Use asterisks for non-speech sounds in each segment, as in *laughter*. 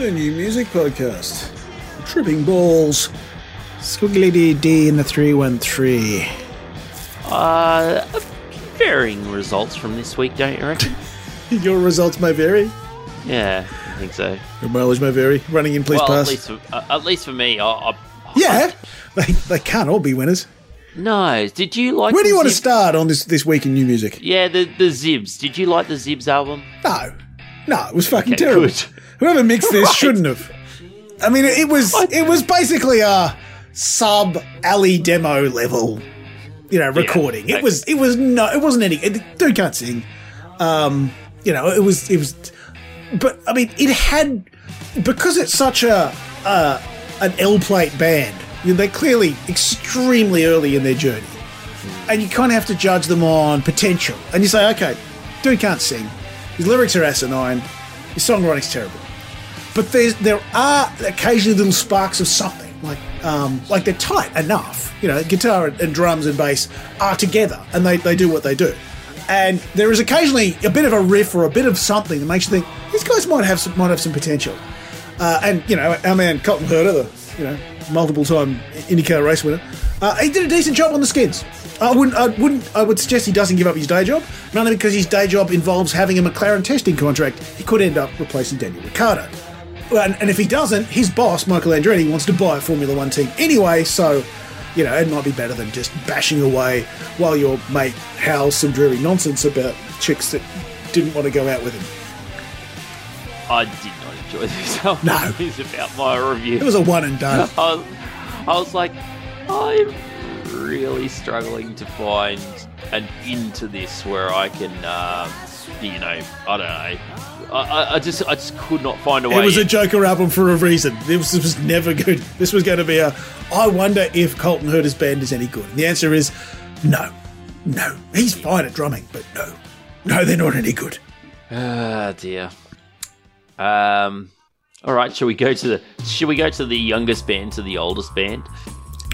Sorry. The new music podcast. Tripping balls. Squiggly D D in the 313. Uh, varying results from this week, don't you reckon? *laughs* Your results may vary. yeah, I think so. Your mileage may vary. Running in, please well, pass. at least for, uh, at least for me, I, I, yeah, they, they can't all be winners. No, did you like? Where do you want to start on this, this week in new music? Yeah, the the Zibs. Did you like the Zibs album? No. No, it was fucking Okay, terrible. good. Whoever mixed this Right. shouldn't have. I mean, it was it was basically a sub alley demo level, you know, recording. It was it was no, it wasn't any. It, dude can't sing. Um, you know, it was it was, but I mean, it had because it's such a uh, an L plate band. You know, they're clearly extremely early in their journey, and you kind of have to judge them on potential. And you say, okay, dude can't sing. His lyrics are asinine. His songwriting's terrible. But there's there are occasionally little sparks of something, like um, like they're tight enough. You know, guitar and, drums and bass are together, and they, they do what they do. And there is occasionally a bit of a riff or a bit of something that makes you think these guys might have some, might have some potential. Uh, and you know, our man Colton Herta, the you know multiple time IndyCar race winner, uh, he did a decent job on the skids. I wouldn't, I wouldn't, I would suggest he doesn't give up his day job, mainly because his day job involves having a McLaren testing contract. He could end up replacing Daniel Ricciardo. And, and if he doesn't, his boss, Michael Andretti, wants to buy a Formula One team anyway, so, you know, it might be better than just bashing away while your mate howls some dreary nonsense about chicks that didn't want to go out with him. I did not enjoy this *laughs* album. No. It's about my review. It was a one and done. *laughs* I was, I was like, I'm really struggling to find an into this where I can, um, you know, I don't know. I, I, just, I just could not find a way. It was a. Joker album for a reason. This was never good. This was going to be a. I wonder if Colton Herta's band is any good. And the answer is no, no. He's fine at drumming, but no, no, they're not any good. Ah, dear. Um. All right. Shall we go to the? Shall we go to the youngest band to the oldest band?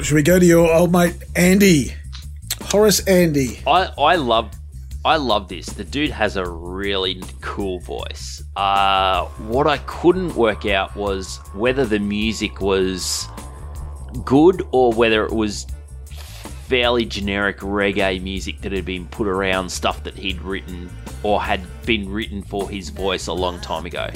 Should we go to your old mate Andy, Horace Andy? I I love I love this. The dude has a really cool voice. Uh, what I couldn't work out was whether the music was good or whether it was fairly generic reggae music that had been put around stuff that he'd written or had been written for his voice a long time ago.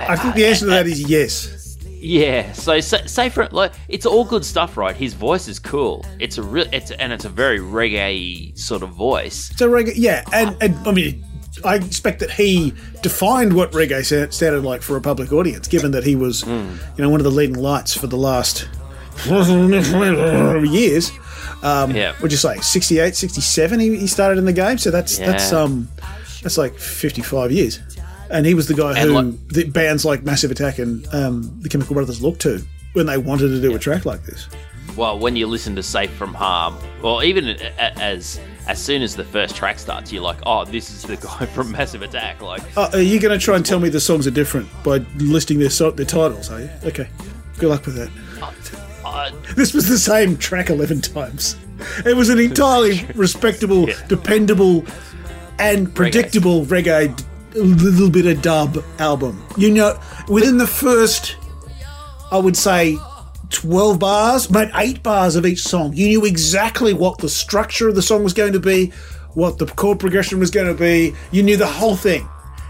I think the answer to that is yes. Yeah, so say, say for like it's all good stuff, right? His voice is cool. It's a real, it's and it's a very reggae sort of voice. So reggae, yeah, and, and I mean, I expect that he defined what reggae sounded like for a public audience, given that he was, you know, one of the leading lights for the last *laughs* years. Um, Yeah. Would you say 68, 67 he, he started in the game? So that's that's um that's like 55 years. And he was the guy who like- the bands like Massive Attack and um, the Chemical Brothers looked to when they wanted to do a track like this. Well, when you listen to "Safe from Harm," or even as as soon as the first track starts, you're like, "Oh, this is the *laughs* guy from Massive Attack." Like, Uh, are you going to try and tell me the songs are different by listing their so- their titles? Are you? Okay. Good luck with that. uh, *laughs* This was the same track eleven times. It was an *laughs* entirely respectable, dependable, and predictable reggae, d- little bit of dub album. You know, within the first, I would say. 12 bars, but 8 bars of each song. You knew exactly what the structure of the song was going to be, what the chord progression was going to be. You knew the whole thing.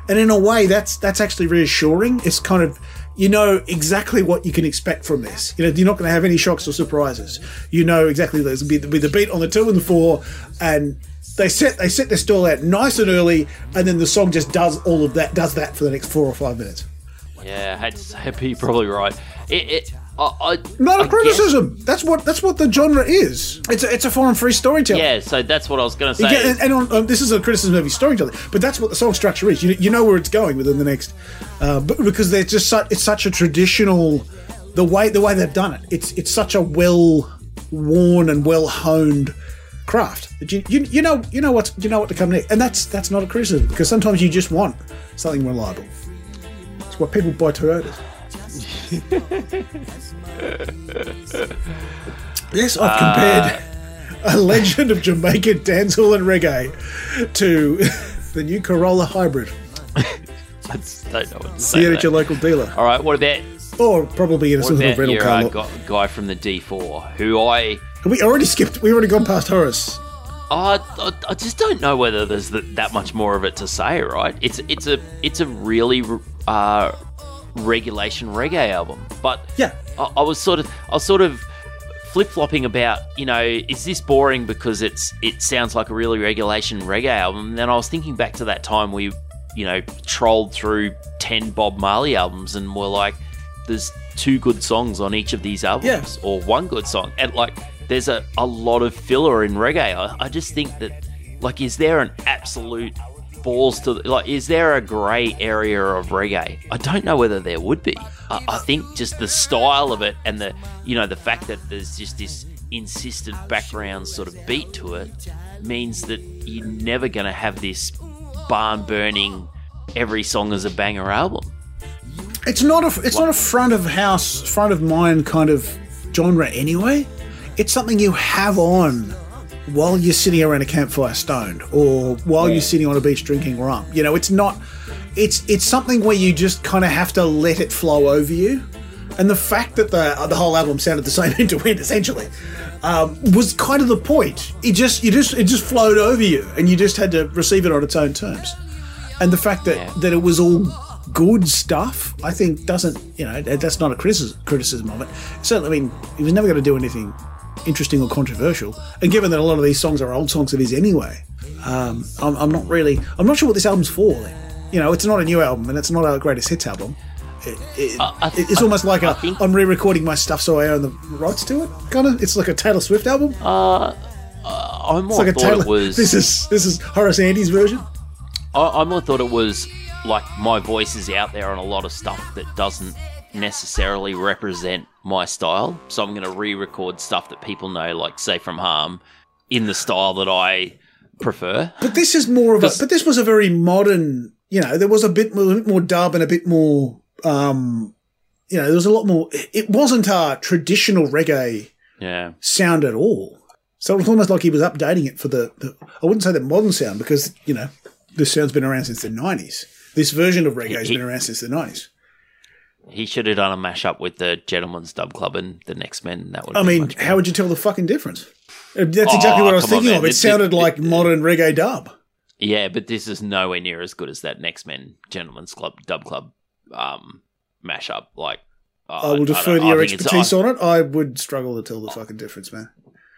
And in a way, that's that's actually reassuring. It's kind of you know exactly what you can expect from this. You know, you're not going to have any shocks or surprises. You know exactly there's be be the beat on the two and the four, and they set they set their stall out nice and early, and then the song just does all of that, does that for the next four or five minutes. yeah, I had to *laughs* probably right. It, it I, I, Not a I guess- criticism. That's what that's what the genre is. It's a, it's a foreign free storytelling. yeah, so that's what I was going to say. And, on, um, this is a criticism of storytelling, but that's what the song structure is. You, you know where it's going within the next, uh, but because they're just such, it's such a traditional, the way the way they've done it. It's it's such a well worn and well honed craft. You, you you know you know what you know what to come next, and that's that's not a criticism because sometimes you just want something reliable. It's what people buy Toyotas. *laughs* yes, I've compared a legend of Jamaican dancehall and reggae to *laughs* the new Corolla hybrid. I don't know what to See it at your local dealer, All right, what about or probably in a what sort of rental car. uh, guy from the D4 who I We already skipped. We already gone past Horace. I, I, I just don't know whether there's that, that much more of it to say, right? It's it's a it's a really uh, regulation reggae album, but Yeah. I, I was sort of I was sort of flip flopping about you know is this boring because it's it sounds like a really regulation reggae album? And then I was thinking back to that time we you know trolled through ten Bob Marley albums and were like, there's two good songs on each of these albums, Yeah. or one good song, and like there's a, a lot of filler in reggae. I, I just think that like is there an absolute balls to like is there a grey area of reggae i don't know whether there would be I, I think just the style of it and the you know the fact that there's just this insistent background sort of beat to it means that you're never going to have this barn burning every song is a banger album It's not a it's not a front of house, front of mind kind of genre anyway. It's something you have on while you're sitting around a campfire stoned, or while you're sitting on a beach drinking rum. You know, it's not. It's it's something where you just kind of have to let it flow over you. And the fact that the the whole album sounded the *laughs* same end to end, essentially, um, was kind of the point. It just you just it just flowed over you, and you just had to receive it on its own terms. And the fact that Yeah. that it was all good stuff, I think doesn't you know that's not a criticism criticism of it. Certainly, I mean, he was never going to do anything interesting or controversial. And given that a lot of these songs are old songs of his anyway, um, I'm, I'm not really I'm not sure what this album's for. You know, it's not a new album and it's not our greatest hits album. It, it, I- I- it's almost like I a, think- I'm re-recording my stuff so I own the rights to it. Kind of, it's like a Taylor Swift album. i more like a thought Taylor. it was This is this is Horace Andy's version. I, I more thought it was like my voice is out there on a lot of stuff that doesn't necessarily represent my style. So I'm going to re-record stuff that people know, like Safe from Harm, in the style that I prefer. But this is more of a. But this was a very modern. You know, there was a bit more, a bit more dub and a bit more. Um, you know, there was a lot more. It wasn't a traditional reggae Yeah, sound at all. So it was almost like he was updating it for the. the I wouldn't say the modern sound because you know this sound's been around since the nineties. This version of reggae has been around since the nineties. He should have done a mashup with the Gentleman's Dub Club and the Next Men. That would. I mean, how would you tell the fucking difference? That's Oh, exactly what I was come on, thinking of. It sounded like modern reggae dub. Yeah, but this is nowhere near as good as that Next Men Gentleman's Club Dub Club um, mashup. Like, uh, I will defer to your expertise on it. I would struggle to tell the fucking difference, man.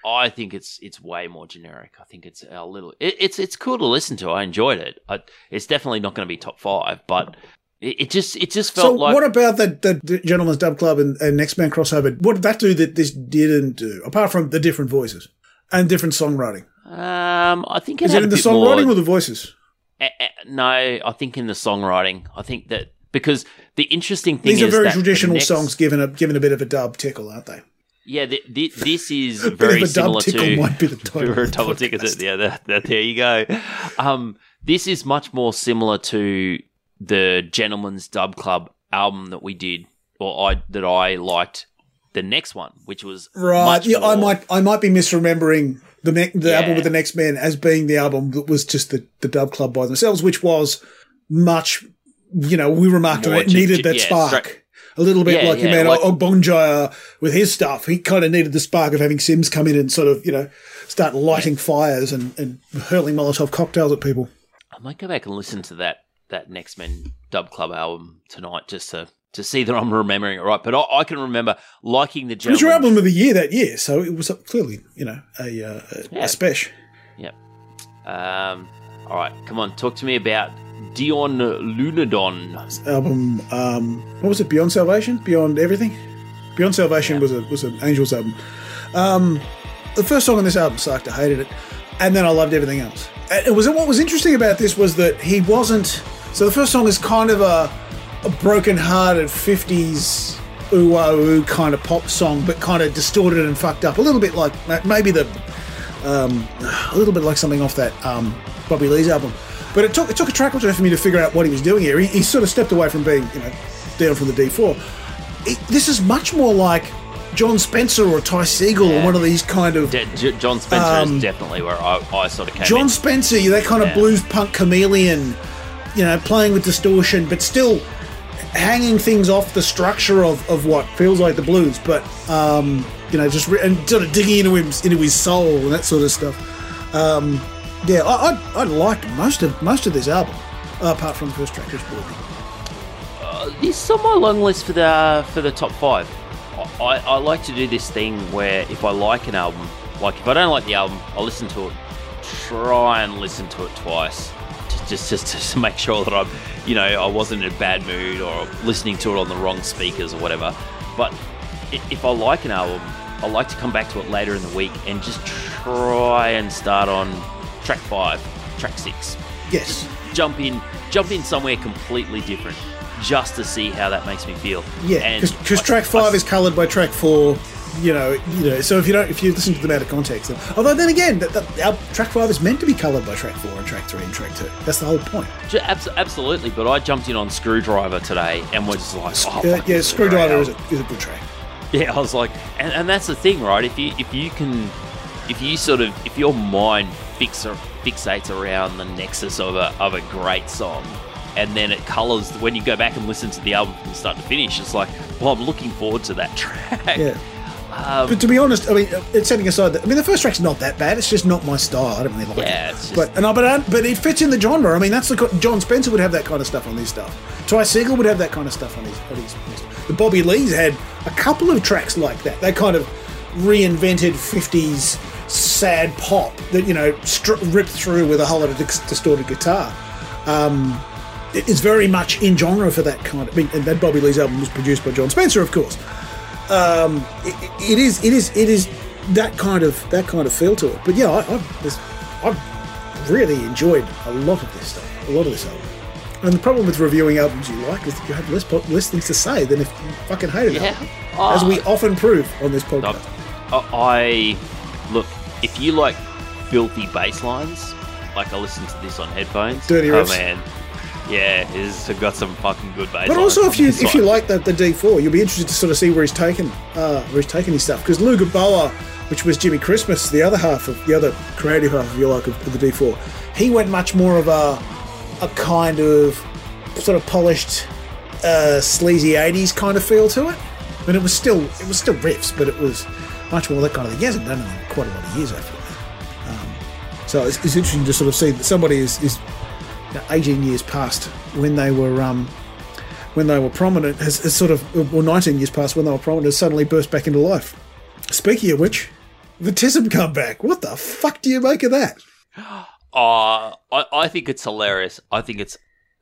I think it's it's way more generic. I think it's a little. It, it's it's cool to listen to. I enjoyed it. I, it's definitely not going to be top five, but it, it just it just felt So, like what about the, the Gentleman's Dub Club and, and Next Man crossover? What did that do that this didn't do, apart from the different voices and different songwriting? um I think it Is it in the songwriting more, or the voices? Eh, eh, no, I think in the songwriting. I think that because the interesting thing is. These are very traditional next- songs, given a given a bit of a dub tickle, aren't they? Yeah, the, the, *laughs* this is very similar to might be the *laughs* title. of for a the double ticket. Yeah, that, that, there you go. Um, this is much more similar to the Gentleman's Dub Club album that we did, or I that I liked. The next one, which was Right. Yeah, I might I might be misremembering the the Yeah. album with the next men as being the album that was just the, the dub club by themselves, which was much you know, we remarked on it, ju- needed ju- that yeah, spark. a little bit Yeah, like you yeah, man like- Obongjayar uh, with his stuff. He kind of needed the spark of having Simz come in and sort of, you know, start lighting fires and, and hurling Molotov cocktails at people. I might go back and listen to that that Next Men Dub Club album tonight just to to see that I'm remembering it right. But I, I can remember liking the It was your album of the year that year, so it was clearly, you know, a, uh, a, Yeah. a special. Um, all right, come on, talk to me about Dion Lunadon. album. Um, what was it? Beyond Salvation, Beyond Everything. Beyond Salvation Yeah. was a was an Angels album. Um, the first song on this album sucked. I hated it, and then I loved everything else. And it was what was interesting about this was that he wasn't. So the first song is kind of a, a broken-hearted '50s ooh ooh kind of pop song, but kind of distorted and fucked up. A little bit like maybe the um, a little bit like something off that um, Bobby Lee's album. But it took it took a track or two for me to figure out what he was doing here. He, he sort of stepped away from being you know down from the D4. It, this is much more like Jon Spencer or Ty Segall or one of these kind of De- J- Jon Spencer Um, is definitely where I, I sort of came Jon in. Spencer, that kind of blues punk chameleon you know, playing with distortion, but still hanging things off the structure of, of what feels like the blues, but um, you know, just re- and sort of digging into him into his soul and that sort of stuff. Um, yeah, I, I, I liked most of most of this album, apart from the first track, bored me. This is on my long list for the for the top five. I, I like to do this thing where if I like an album, like if I don't like the album, I'll listen to it. Try and listen to it twice, just just just *laughs* to make sure that I'm, you know, I wasn't in a bad mood or listening to it on the wrong speakers or whatever. But if I like an album, I like to come back to it later in the week and just try and start on track five, track six, Yes, jump in, jump in somewhere completely different, just to see how that makes me feel. yeah, because track five I- is coloured by track four. You know, you know. So if you don't, if you listen to them out of context, then, although then again, that, that, our track five is meant to be coloured by track four and track three and track two. That's the whole point. Absolutely, but I jumped in on Screwdriver today and was just like, oh, yeah, yeah Screwdriver is a, is a good track. Yeah, I was like, and, and that's the thing, right? If you if you can, if you sort of if your mind fix, fixates around the nexus of a of a great song, and then it colours when you go back and listen to the album from start to finish, it's like, well, I'm looking forward to that *laughs* track. Yeah. Um, But to be honest, I mean, it's setting aside that I mean, the first track's not that bad. It's just not my style. I don't really like Yeah, it. just- but and I, but I, but it fits in the genre. I mean, that's the Jon Spencer would have that kind of stuff on his stuff. Ty Segall would have that kind of stuff on his. On his, his the Bobby Lees had a couple of tracks like that. They kind of reinvented '50s sad pop that you know stri- ripped through with a whole lot of dis- distorted guitar. Um, it- it's very much in genre for that kind of. I mean, and that Bobby Lee's album was produced by Jon Spencer, of course um, it, it is it is it is that kind of that kind of feel to it. But yeah, I, I've, this, I've really enjoyed a lot of this stuff, a lot of this album. And the problem with reviewing albums you like is that you have less po- less things to say than if you fucking hate it. yeah, As we Oh, often prove on this I, podcast. I look if you like filthy bass lines, like I listen to this on headphones. Dirty oh riffs. man, yeah, he's got some fucking good bass. But also, if you if you like the, the D4, you'll be interested to sort of see where he's taken uh, where he's taken his stuff. Because Luger Boa, which was Jimmy Christmas, the other half of the other creative half, if you like, of, of the D4, he went much more of a a kind of sort of polished, uh, sleazy '80s kind of feel to it. But it was still it was still riffs, but it was much more that kind of thing. He hasn't done it in quite a lot of years after that. Um, so it's, it's interesting to sort of see that somebody is, is 18 years past when they were um, when they were prominent has, has sort of or 19 years past when they were prominent has suddenly burst back into life. Speaking of which, the Tism comeback. What the fuck do you make of that? *gasps* Uh, I, I think it's hilarious. I think it's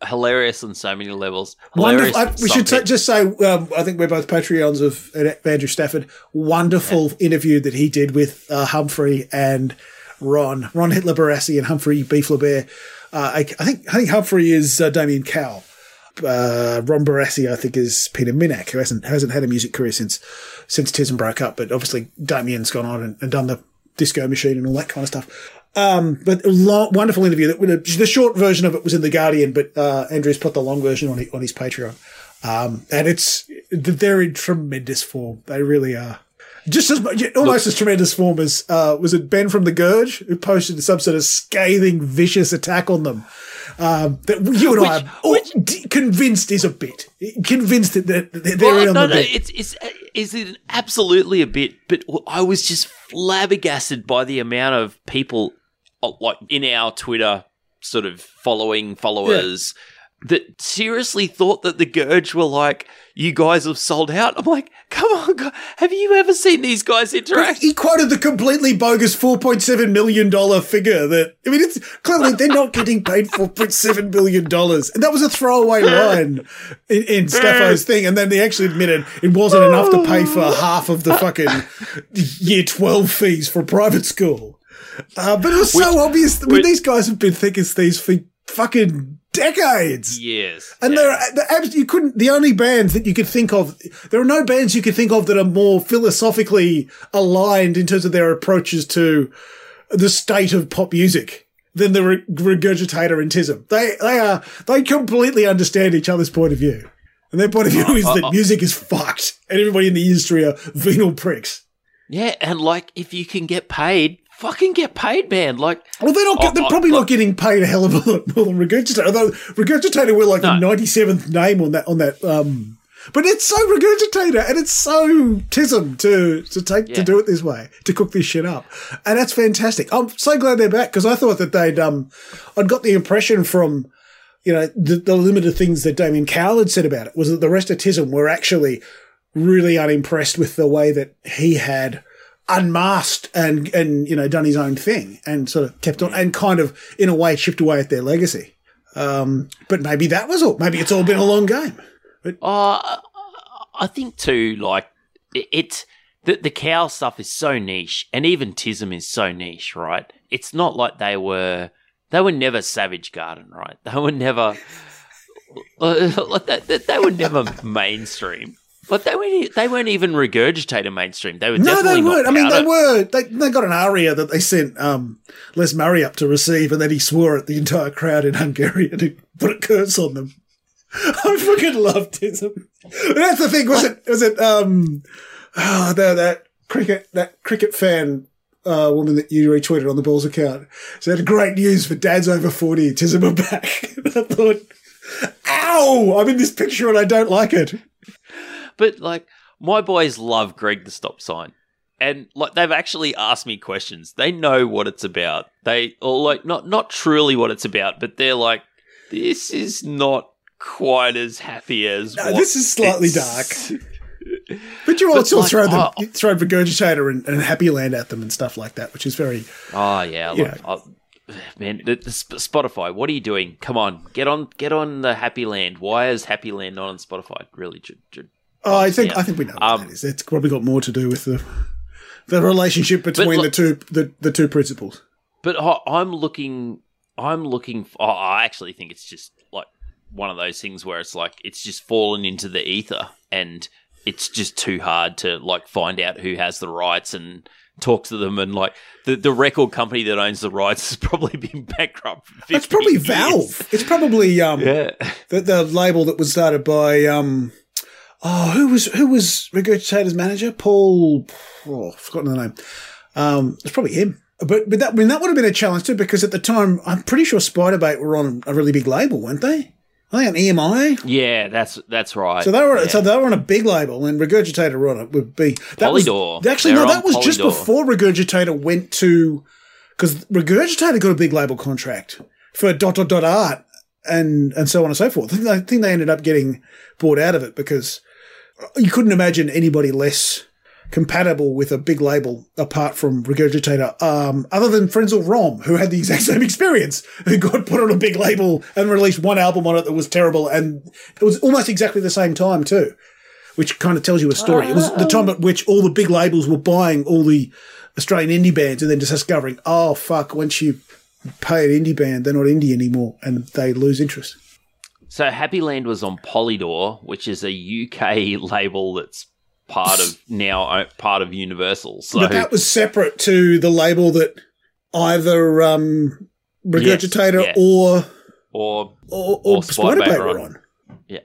hilarious on so many levels. Hilarious. I, we should bit- just say um, I think we're both Patreons of Andrew Stafford. Wonderful interview that he did with uh, Humphrey and Ron, Ron Hitler Barassi and Humphrey B. Flaubert. Uh, I, I think I think Humphrey is uh, Damian Cowell. Uh, Ron Barassi, I think, is Peter Minack, who hasn't hasn't had a music career since since Tism broke up. But obviously, Damian's gone on and, and done the disco machine and all that kind of stuff. Um, but a lo- wonderful interview. That the short version of it was in the Guardian, but uh, Andrew's put the long version on his, on his Patreon. Um, and it's they're in tremendous form. They really are. Just as much, almost as tremendous form as uh, was it Ben from the Gurge who posted some sort of scathing, vicious attack on them. Um, that You and I are d- convinced is a bit convinced that they're, they're Well, in on no, the no, bit. it's it's is it absolutely a bit, but I was just flabbergasted by the amount of people uh, like in our Twitter sort of following followers that seriously thought that the Gurge were like, "You guys have sold out." I'm like, "Come on, guy- have you ever seen these guys interact?" He quoted the completely bogus four point seven million dollar figure. That I mean, it's clearly they're not getting paid four point seven billion dollars, and that was a throwaway line in, in Staffo's thing. And then they actually admitted it wasn't enough to pay for half of the fucking year twelve fees for private school. Uh, but it was so obvious. I mean, which- these guys have been thick as thieves for fucking decades. Yes, And there, are, the you couldn't. The only bands that you could think of, there are no bands you could think of that are more philosophically aligned in terms of their approaches to the state of pop music than the Re- Regurgitator and Tism. They, they are, they completely understand each other's point of view, and their point of view *laughs* is that uh-uh. music is fucked, and everybody in the industry are venal pricks. Yeah, and like if you can get paid fucking get paid, man. Like, Well, they're not. Oh, they're oh, probably look- not getting paid a hell of a lot more than Regurgitator. Although Regurgitator were like the ninety seventh name on that on that. Um, but it's so Regurgitator, and it's so Tism to to take to do it this way to cook this shit up, and that's fantastic. I'm so glad they're back because I thought that they'd um, I'd got the impression from. You know, the, the limited things that Damian Cowell had said about it was that the rest of Tism were actually really unimpressed with the way that he had unmasked and and you know done his own thing and sort of kept on and kind of in a way chipped away at their legacy. Um, but maybe that was all. Maybe it's all been a long game. Uh, I think too, like it, it the the cow stuff is so niche, and even Tism is so niche, right? It's not like they were they were never Savage Garden, right? They were never uh, *laughs* like they, they, they were never *laughs* mainstream. Like they weren't they weren't even regurgitator mainstream. They were No, definitely they weren't. I mean, they were. They, they got an aria that they sent um, Les Murray up to receive, and then he swore at the entire crowd in Hungarian and put a curse on them. *laughs* I fucking loved Tism. That's the thing. Was it? Was it? Um, oh, that that cricket that cricket fan uh, woman that you retweeted on the Bulls account said, "Great news for dads over forty. Tism are back." *laughs* and I thought, "Ow! I'm in this picture and I don't like it." But like my boys love Greg the Stop Sign. And like they've actually asked me questions. They know what it's about. They or like not not truly what it's about, but they're like, this is not quite as happy as No, this is slightly it's- *laughs* But you also like, throw them, oh- throw Regurgitator and, and Happy Land at them and stuff like that, which is very. Oh yeah, look, I- uh, man, the, the Spotify. What are you doing? Come on, get on, get on the Happy Land. Why is Happy Land not on Spotify? Really, Oh, I think yeah. I think we know what Um, that is. It's probably got more to do with the the relationship between look- the two the, the two principles. But I'm looking. I'm looking. For, I actually think it's just like one of those things where it's like it's just fallen into the ether, and it's just too hard to like find out who has the rights and talk to them. And like the the record company that owns the rights has *laughs* probably been bankrupt. For 50 It's probably years. Valve. It's probably um Yeah. the, the label that was started by um oh who was who was Regurgitator's manager Paul oh I've forgotten the name um it's probably him but but that I mean that would have been a challenge too because at the time I'm pretty sure Spiderbait were on a really big label weren't they I think on EMI Yeah, that's that's right. So they were Yeah. so they were on a big label, and Regurgitator on it would be that Polydor. Was, actually, They no, that was just before Regurgitator went to because Regurgitator got a big label contract for dot dot dot art and and so on and so forth. I think they ended up getting bought out of it because you couldn't imagine anybody less compatible with a big label apart from Regurgitator, um, other than Frenzal Rhomb, who had the exact same experience, who got put on a big label and released one album on it that was terrible, and it was almost exactly the same time too, which kind of tells you a story. It was the time at which all the big labels were buying all the Australian indie bands and then just discovering, oh fuck, once you pay an indie band, they're not indie anymore, and they lose interest. So Happy Land was on Polydor, which is a UK *laughs* label that's part of *laughs* now uh, part of Universal. So But that was separate to the label that either um, Regurgitator yeah. or or or, or, Or Spiderbait were on. on. Yeah.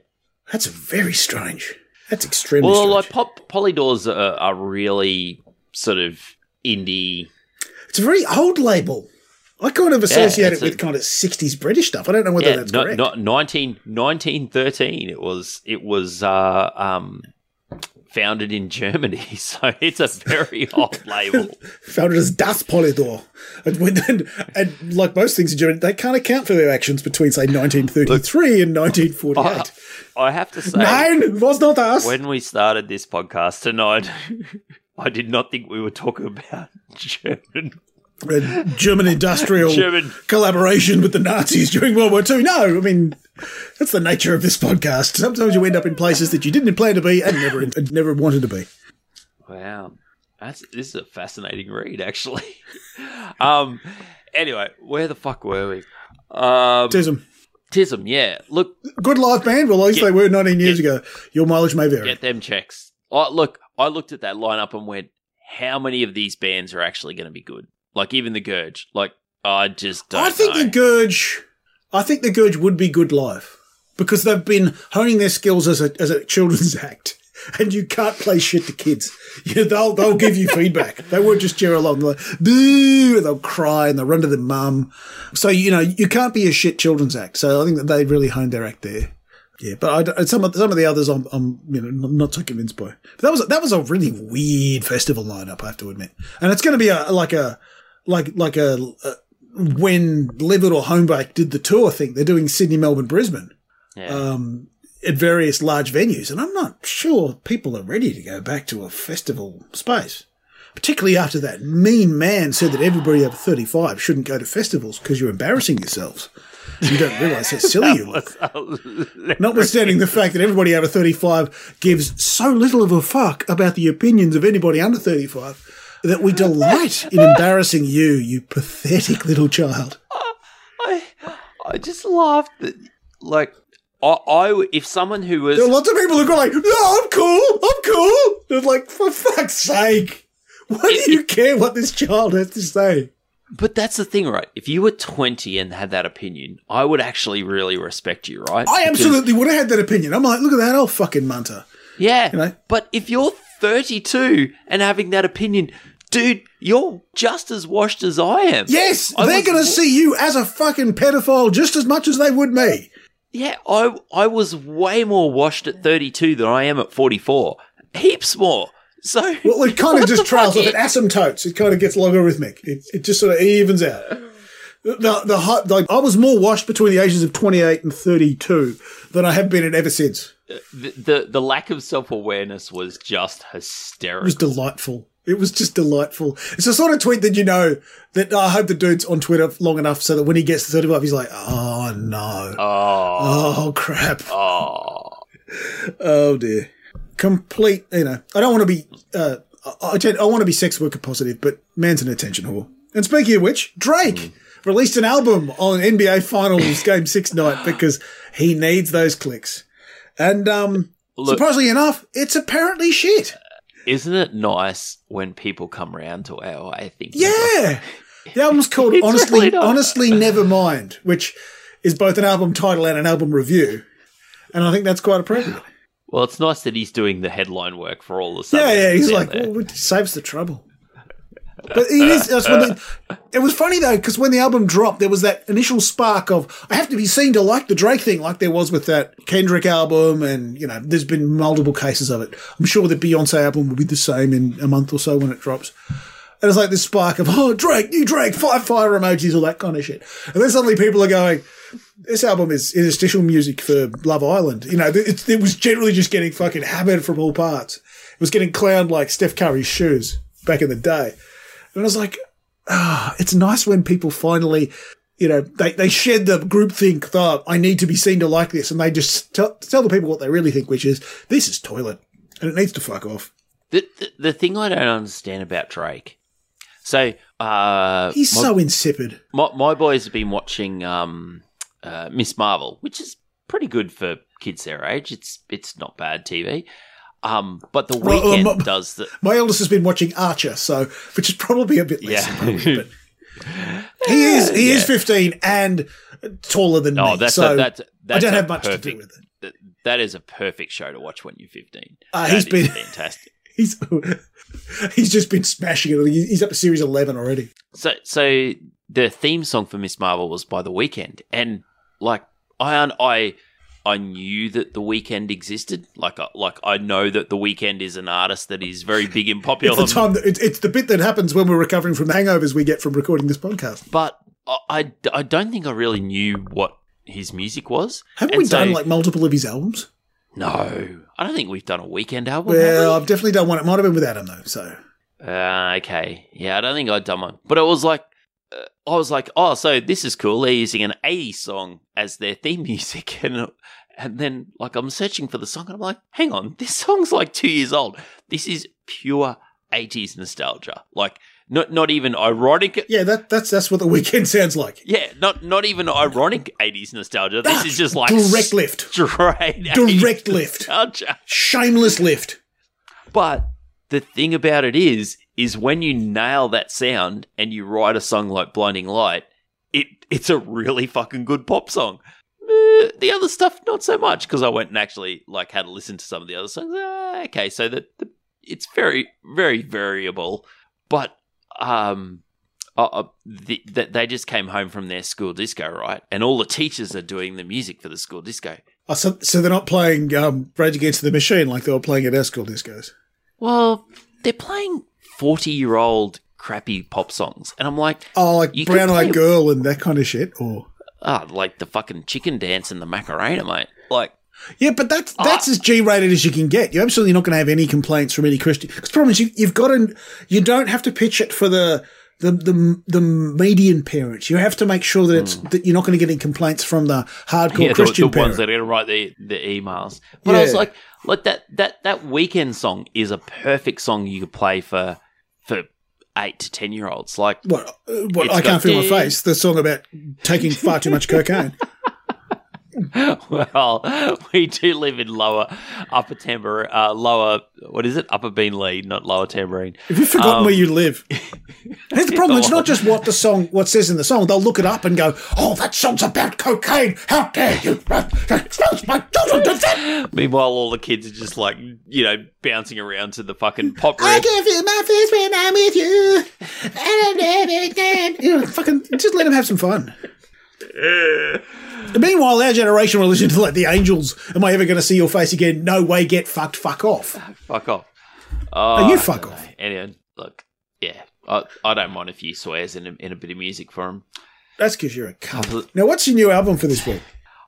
That's very strange. That's extremely well, strange. like pop Polydor's a, a really sort of indie. it's a very old label. I kind of associate it's it with a- kind of 60s British stuff. I don't know whether Yeah, that's no, correct. not 19, 1913. It was it was uh, um, founded in Germany, *laughs* so it's a very *laughs* old label. Founded as Das Polydor. And, when, and, and like most things in Germany, they can't account for their actions between, say, 1933 and 1948. I have to say, Nine was not us. when we started this podcast tonight, *laughs* I did not think we were talking about German. German industrial German. collaboration with the Nazis during World War II. No, I mean that's the nature of this podcast. Sometimes you end up in places that you didn't plan to be and never and never wanted to be. Wow, that's this is a fascinating read, actually. *laughs* um, anyway, where the fuck were we? Um, Tism. Tism, yeah. Look, Good live band, well at least Get- they were 19 years ago. Your mileage may vary. get them checks. I, look, I looked at that lineup and went, how many of these bands are actually going to be good? Like even the Gurge. Like I just don't I think know. the Gurge, I think the Gurge would be good live because they've been honing their skills as a as a children's *laughs* act, and you can't play shit to kids. *laughs* You they'll they'll give you feedback. They won't just cheer along like boo, and they'll cry and they'll run to their mum. So you know you can't be a shit children's act. So I think that they really honed their act there. Yeah, but I some of some of the others I'm, I'm you know not so convinced by. But that was that was a really weird festival lineup, I have to admit. And it's going to be a like a like like a, a when Livid or Homebake did the tour thing. They're doing Sydney, Melbourne, Brisbane Yeah. um, at various large venues, and I'm not sure people are ready to go back to a festival space. Particularly after that mean man said that everybody over 35 shouldn't go to festivals because you're embarrassing yourselves. You don't realise how silly you look. *laughs* Notwithstanding the fact that everybody over 35 gives so little of a fuck about the opinions of anybody under 35 that we delight in embarrassing you, you pathetic little child. I, I just laughed that, like, I, I, if someone who was, There are lots of people who go like, "No, I'm cool, I'm cool." They're like, "For fuck's sake, why do you care what this child has to say?" but that's the thing, right? If you were 20 and had that opinion, I would actually really respect you, right? I Because- absolutely would have had that opinion. I'm like, "Look at that old fucking munter." Yeah. You know? But if you're 32 and having that opinion, dude, you're just as washed as I am. Yes, I they're was going to see you as a fucking pedophile just as much as they would me. Yeah, I I was way more washed at 32 than I am at 44. Heaps more. So Well, it kind of *laughs* just trails off. It asymptotes. It kind of gets logarithmic. It, it just sort of evens out. The the like I was more washed between the ages of 28 and 32 than I have been at ever since. The, the the lack of self-awareness was just hysterical. It was delightful. It was just delightful. It's the sort of tweet that you know that I hope the dude's on Twitter long enough so that when he gets to 35, he's like, oh no. Oh, Oh crap. oh. Oh dear. Complete, you know, I don't want to be, uh, I, I, I want to be sex worker positive, but man's an attention whore. And speaking of which, Drake released an album on NBA Finals Game 6 night because he needs those clicks. And, um, Look, surprisingly enough, it's apparently shit. isn't it nice when people come around to our way thinking? Yeah. The album's called *laughs* Honestly really. Honestly Nevermind, which is both an album title and an album review. And I think that's quite appropriate. Well, it's nice that he's doing the headline work for all the stuff. Yeah, yeah. He's like, well, it saves the trouble. But it is. That's when it was funny though, because when the album dropped, there was that initial spark of I have to be seen to like the Drake thing, like there was with that Kendrick album, and you know, there's been multiple cases of it. I'm sure the Beyonce album will be the same in a month or so when it drops. And it's like this spark of oh Drake, new Drake, five fire emojis, all that kind of shit. And then suddenly people are going, this album is interstitial music for Love Island. You know, it, it was generally just getting fucking hammered from all parts. It was getting clowned like Steph Curry's shoes back in the day. And I was like, ah, it's nice when people finally, you know, they, they shed the groupthink thought, I need to be seen to like this. And they just tell, tell the people what they really think, which is, this is toilet. And it needs to fuck off. The, the the thing I don't understand about Drake. So, uh, He's my, so insipid. my, my boys have been watching um, uh, Miss Marvel, which is pretty good for kids their age. It's it's not bad TV. Um, but the Well, weekend um, does the My eldest has been watching Archer, so, which is probably a bit less. Yeah. appropriate, but *laughs* he is, he is 15 and taller than oh me. that's so a, that's, that's I don't have much perfect, to do with it. that- that is a perfect show to watch when you're 15. Uh, he's been- fantastic. *laughs* He's he's just been smashing it. He's up to series eleven already. So, so the theme song for Miss Marvel was by The Weeknd, and like I, I, I knew that The Weeknd existed. Like, I- like I know that The Weeknd is an artist that is very *laughs* big and popular. It's the time. That, it's, it's the bit that happens when we're recovering from the hangovers we get from recording this podcast. but I, I, I don't think I really knew what his music was. Haven't And we so- done like multiple of his albums? No, I don't think we've done a Weeknd album. Well, have I've definitely done one. It might have been with Adam though. So uh, okay, yeah, I don't think I'd done one, but it was like. Uh, I was like, oh, so this is cool. They're using an 80s song as their theme *laughs* music. And and then, like, I'm searching for the song and I'm like, hang on, this song's like two years old. This is pure 80s nostalgia. Like, not not even ironic. yeah, that that's that's what the Weeknd *laughs* sounds like. Yeah, not not even ironic 80s nostalgia. This is just like direct lift, straight *laughs* 80s direct lift, nostalgia. shameless lift. But the thing about it is, is when you nail that sound and you write a song like Blinding Light, it it's a really fucking good pop song. eh, the other stuff not so much because I went and actually like had to listen to some of the other songs. Ah, okay, so that the, it's very very variable, but um, uh, uh, the, the, they just came home from their school disco, right? And all the teachers are doing the music for the school disco. Oh, so, so they're not playing um, Rage Against the Machine like they were playing at our school discos. Well, they're playing forty-year-old crappy pop songs, and I'm like, Oh, like Brown Eyed Girl and that kind of shit. Or ah, like the fucking chicken dance and the Macarena, mate. Like, yeah, but that's Ah. that's as G-rated as you can get. You're absolutely not going to have any complaints from any Christian. Because the problem is you, you've got to you don't have to pitch it for the. The, the the median parents, you have to make sure that it's that you're not going to get any complaints from the hardcore yeah, the, Christian the parent. ones that are gonna write the the emails. But I was like, like that that that Weeknd song is a perfect song you could play for eight to ten year olds. Like, What? uh, what I can't feel my face. The song about taking far too much cocaine. *laughs* *laughs* well, we do live in lower upper tambourine, uh, lower what is it? Upper bean lead, not lower tambourine. Have you forgotten Um, where you live? *laughs* Here's the problem. It's not just what the song, what says in the song. They'll look it up and go, "Oh, that song's about cocaine. How dare you? Expose my children to that." Meanwhile, all the kids are just like you know bouncing around to the fucking pop I can feel my face when I'm with you. *laughs* And I'm never again. You know, fucking just let them have some fun. Meanwhile, our generation will listen to like the Angels. Am I ever going to see your face again? No way. Get fucked. Fuck off. Fuck off. Oh, Oh, you fuck off. know. Anyway, look, yeah, I, I don't mind a few swears in a, in a bit of music for them. That's because you're a cunt. Now, what's your new album for this week?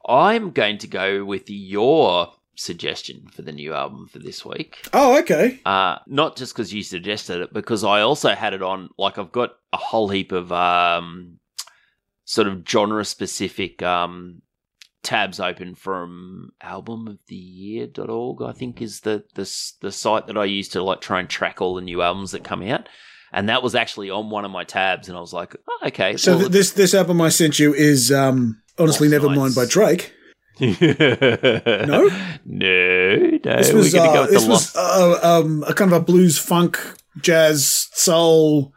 I'm going to go with your suggestion for the new album for this week. Oh, okay. Uh, not just because you suggested it, because I also had it on. Like, I've got a whole heap of um, sort of genre specific um, tabs open from albumoftheyear.org, I think is the, the the site that I use to like try and track all the new albums that come out. And that was actually on one of my tabs, and I was like, oh, okay. So well, th- this this album I sent you is um, honestly Nevermind by Drake. *laughs* no, No? no. This was gonna go uh, with this was uh, um, a kind of a blues funk jazz soul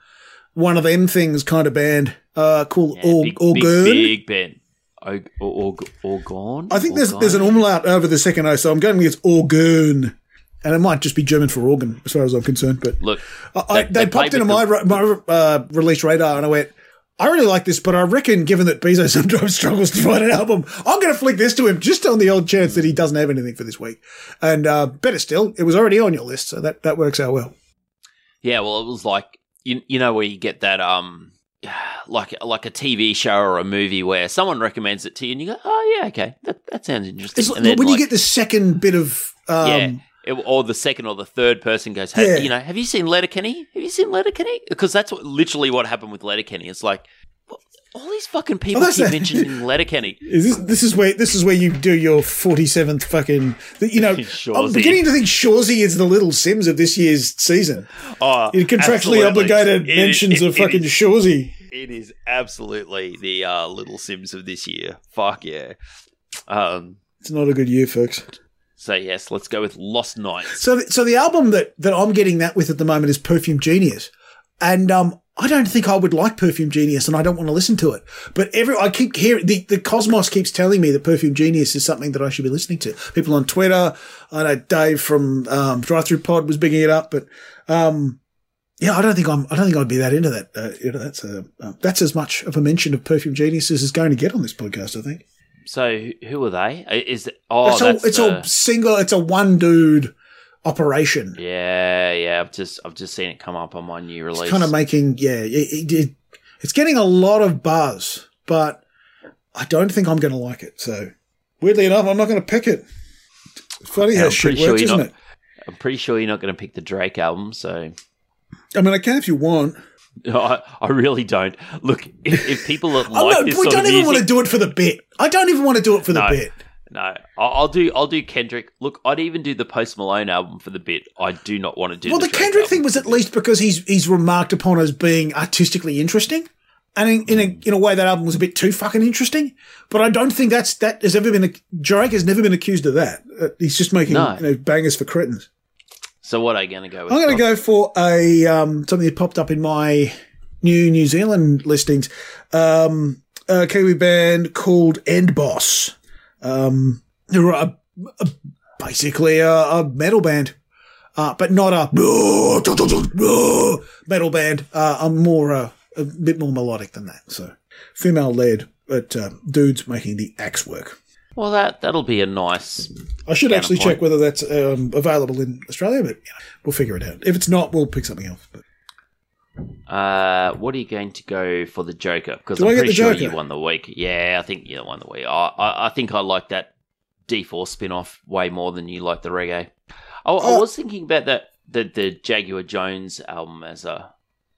one of them things kind of band uh, called Yeah, Or- big, Orgoon. big, big Ben. Og- or, or, Orgon? I think there's there's an Orgon? umlaut over the second O, so I'm going with Orgoon. And it might just be German for organ, as far as I'm concerned. But Look, I, They- they, they popped into my, ra- my uh, release radar, and I went, I really like this, but I reckon, given that Bezo *laughs* sometimes struggles to write an album, I'm going to flick this to him just on the odd chance that he doesn't have anything for this week. And uh, better still, it was already on your list, so that, that works out well. yeah, well, it was like you, you know where you get that um, *sighs* like like a TV show or a movie where someone recommends it to you and you go, oh yeah, okay, that that sounds interesting. Like, and then when like, you get the second bit of. Um, yeah, it- or the second or the third person goes, hey, Yeah. you know, have you seen Letterkenny? Have you seen Letterkenny? Because that's what literally what happened with Letterkenny. It's like. All these fucking people that's keep a- mentioning *laughs* Letterkenny. Is this, this is where this is where you do your forty seventh fucking you know *laughs* I'm beginning to think Shoresy is the little Simz of this year's season. Oh, You're contractually absolutely. obligated It- mentions it- of fucking Shoresy. It is absolutely the uh, little Simz of this year. Fuck yeah. Um, It's not a good year, folks. so yes, let's go with Lost Nights. So, so the album that, that I'm getting that with at the moment is Perfume Genius, and um, I don't think I would like Perfume Genius, and I don't want to listen to it. But every I keep hearing the, the Cosmos keeps telling me that Perfume Genius is something that I should be listening to. People on Twitter, I know Dave from um, Drive Through Pod was bigging it up, but um, yeah, I don't think I'm. I don't think I'd be that into that. Uh, you know, that's a, uh, that's as much of a mention of Perfume Genius as is going to get on this podcast. I think. So who- are they? Uh, Is it? Oh, it's all, it's the- all single. It's a one dude operation. Yeah, yeah. I've just I've just seen it come up on my new release. It's kind of making yeah, it, it, it- it's getting a lot of buzz, but I don't think I'm going to like it. So weirdly enough, I'm not going to pick it. It's funny how shit sure works, isn't not- it? I'm pretty sure you're not going to pick the Drake album. So I mean, I can if you want. *laughs* I, I really don't. Look, if, if people *laughs* like no, this we don't even want to do it for the bit. I don't even want to do it for the No. bit. No, I'll, I'll do I'll do Kendrick. Look, I'd even do the Post Malone album for the bit. I do not want to do. Well, the Drake Kendrick album. thing was at least because he's he's remarked upon as being artistically interesting, and in, in a in a way that album was a bit too fucking interesting. But I don't think that's that has ever been. A, Drake has never been accused of that. Uh, he's just making No. you know, bangers for cretins. So what are you going to go with? I'm going to go for a um, something that popped up in my new New Zealand listings. Um, a Kiwi band called End Boss. Um, a, a, basically a, a, metal band, uh, but not a metal band. Uh, I'm more uh, a bit more melodic than that. So female led, but uh, dudes making the axe work. Well, that that'll be a nice. I should actually check whether that's um, available in Australia, but you know, we'll figure it out. If it's not, we'll pick something else. But. Uh, what are you going to go for the Joker? Because I'm pretty sure Joker? you won the week. Yeah, I think you won the week. I, I, I think I like that D4 spin off way more than you like the reggae. I, I was thinking about that the the Jaguar Jonze album as a.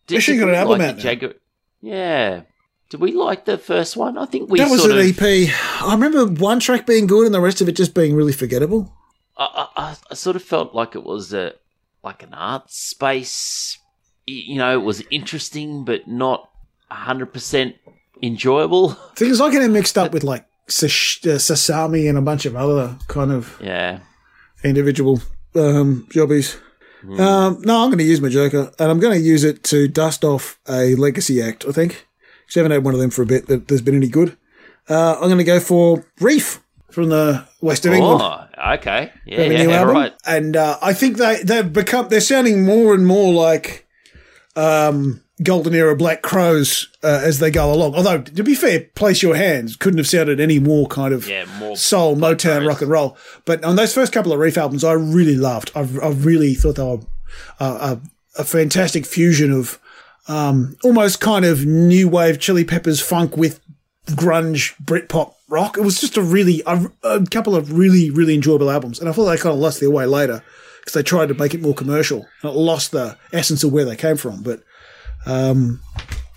Did, she got an album like out Jaguar, Yeah. Did we like the first one? I think we. That was an of, EP. I remember one track being good and the rest of it just being really forgettable. I, I, I sort of felt like it was a like an art space. You know, it was interesting but not hundred percent enjoyable. Things like getting mixed up with like sash- uh, Sasami and a bunch of other kind of yeah individual um, jobbies. Mm. Um, no, I'm going to use my Joker, and I'm going to use it to dust off a legacy act. I think. Because I haven't had one of them for a bit that there's been any good. Uh, I'm going to go for Reef from the west of oh, England. okay, yeah, yeah, album. right. And uh, I think they they've become they're sounding more and more like um, golden era Black Crowes uh, as they go along. Although to be fair, Place Your Hands couldn't have sounded any more kind of yeah, more soul, Motown, Crowes. rock and roll. But on those first couple of Reef albums, I really loved. I, I really thought they were uh, a, a fantastic fusion of um, almost kind of new wave Chili Peppers funk with grunge Britpop rock. It was just a really a, a, couple of really really enjoyable albums, and I thought they kind of lost their way later because they tried to make it more commercial and it lost the essence of where they came from. But um,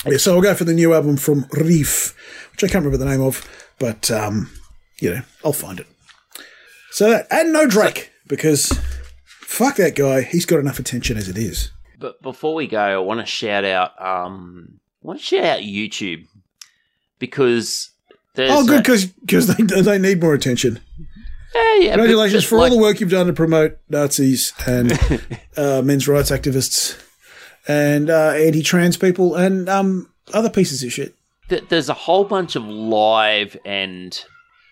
yeah, so I'll go for the new album from Reef, which I can't remember the name of, but um, you know I'll find it. So that and no Drake because fuck that guy. He's got enough attention as it is. But before we go, I want to shout out. Um, I want to shout out YouTube because there's. Oh, good because because they they need more attention. Yeah, yeah. Congratulations for like, all the work you've done to promote Nazis and *laughs* uh, men's rights activists and uh, anti-trans people and um, other pieces of shit. There's a whole bunch of live and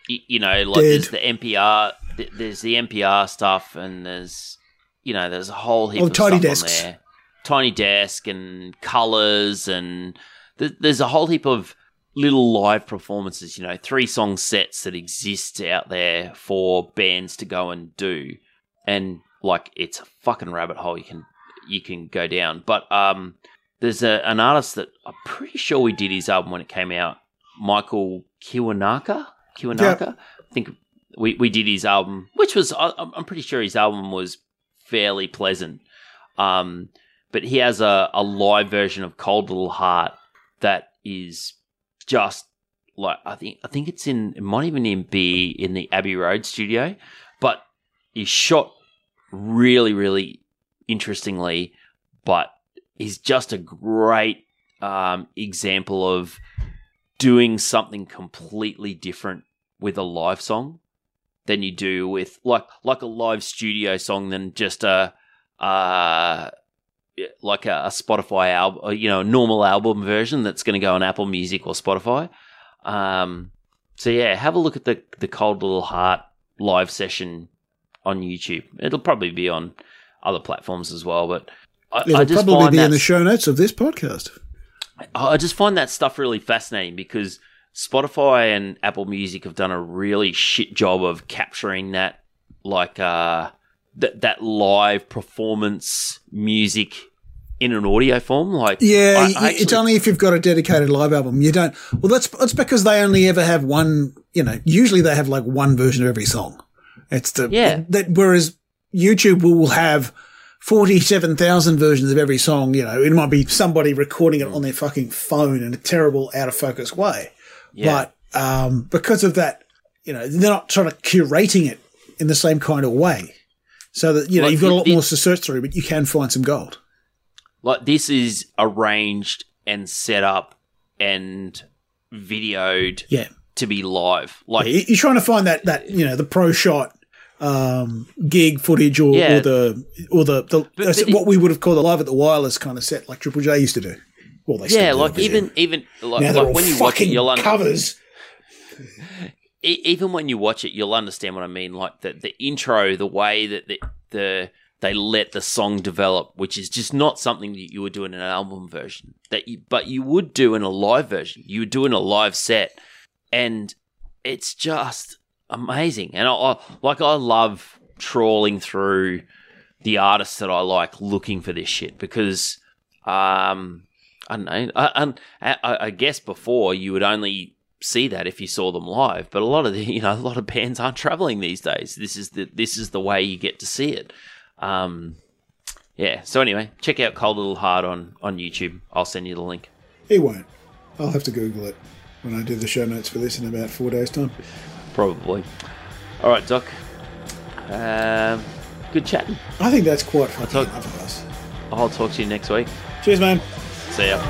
you know like Dead. there's the NPR, there's the NPR stuff, and there's you know there's a whole heap oh, of tiny stuff desks. on there tiny desk and colors and th- there's a whole heap of little live performances you know three song sets that exist out there for bands to go and do. And like it's a fucking rabbit hole you can you can go down. But um there's a, an artist that i'm pretty sure we did his album when it came out Michael Kiwanuka? Kiwanuka? Yeah. i think we, we did his album which was I, i'm pretty sure his album was fairly pleasant. Um but he has a, a live version of Cold Little Heart that is just like I think I think it's in it might even in be in the Abbey Road studio, but he's shot really really interestingly, but he's just a great um, example of doing something completely different with a live song than you do with like like a live studio song than just a uh like a, a Spotify album, you know, a normal album version that's going to go on Apple Music or Spotify. Um, so yeah, have a look at the the Cold Little Heart live session on YouTube. It'll probably be on other platforms as well, but I, It'll I just probably be in the show notes of this podcast. I just find that stuff really fascinating because Spotify and Apple Music have done a really shit job of capturing that, like, uh, that that live performance music in an audio form. Like, yeah, I, I actually, it's only if you've got a dedicated live album. You don't. Well, that's that's because they only ever have one. You know, usually they have like one version of every song. It's the yeah. That whereas YouTube will have. 47,000 versions of every song, you know, it might be somebody recording it on their fucking phone in a terrible out of focus way. Yeah. But, um, because of that, you know, they're not trying to curating it in the same kind of way. So that, you know, like you've got a lot more to search through, but you can find some gold. Like this is arranged and set up and videoed yeah. to be live. Like yeah, you're trying to find that, that, you know, the pro shot um, gig footage or, yeah. or the or the, the but, but what it, we would have called a live at the wireless kind of set like Triple J used to do. Well, they yeah, like even even like, now like when you watch it, you'll covers e- even when you watch it, you'll understand what I mean. Like the the intro, the way that the the they let the song develop, which is just not something that you would do in an album version. That you, but you would do in a live version. You would do in a live set, and it's just amazing. And I, I like I love trawling through the artists that I like, looking for this shit because um, I don't know. I, I, I guess before you would only see that if you saw them live, but a lot of the *laughs* you know a lot of bands aren't traveling these days. This is the this is the way you get to see it. Um, yeah. So anyway, check out Cold Little Heart on on YouTube. I'll send you the link. He won't. I'll have to Google it when I do the show notes for this in about four days' time. Probably. All right, Doc. Um, good chatting. I think that's quite fucking talk- enough of us. I'll talk to you next week. Cheers, man. See ya.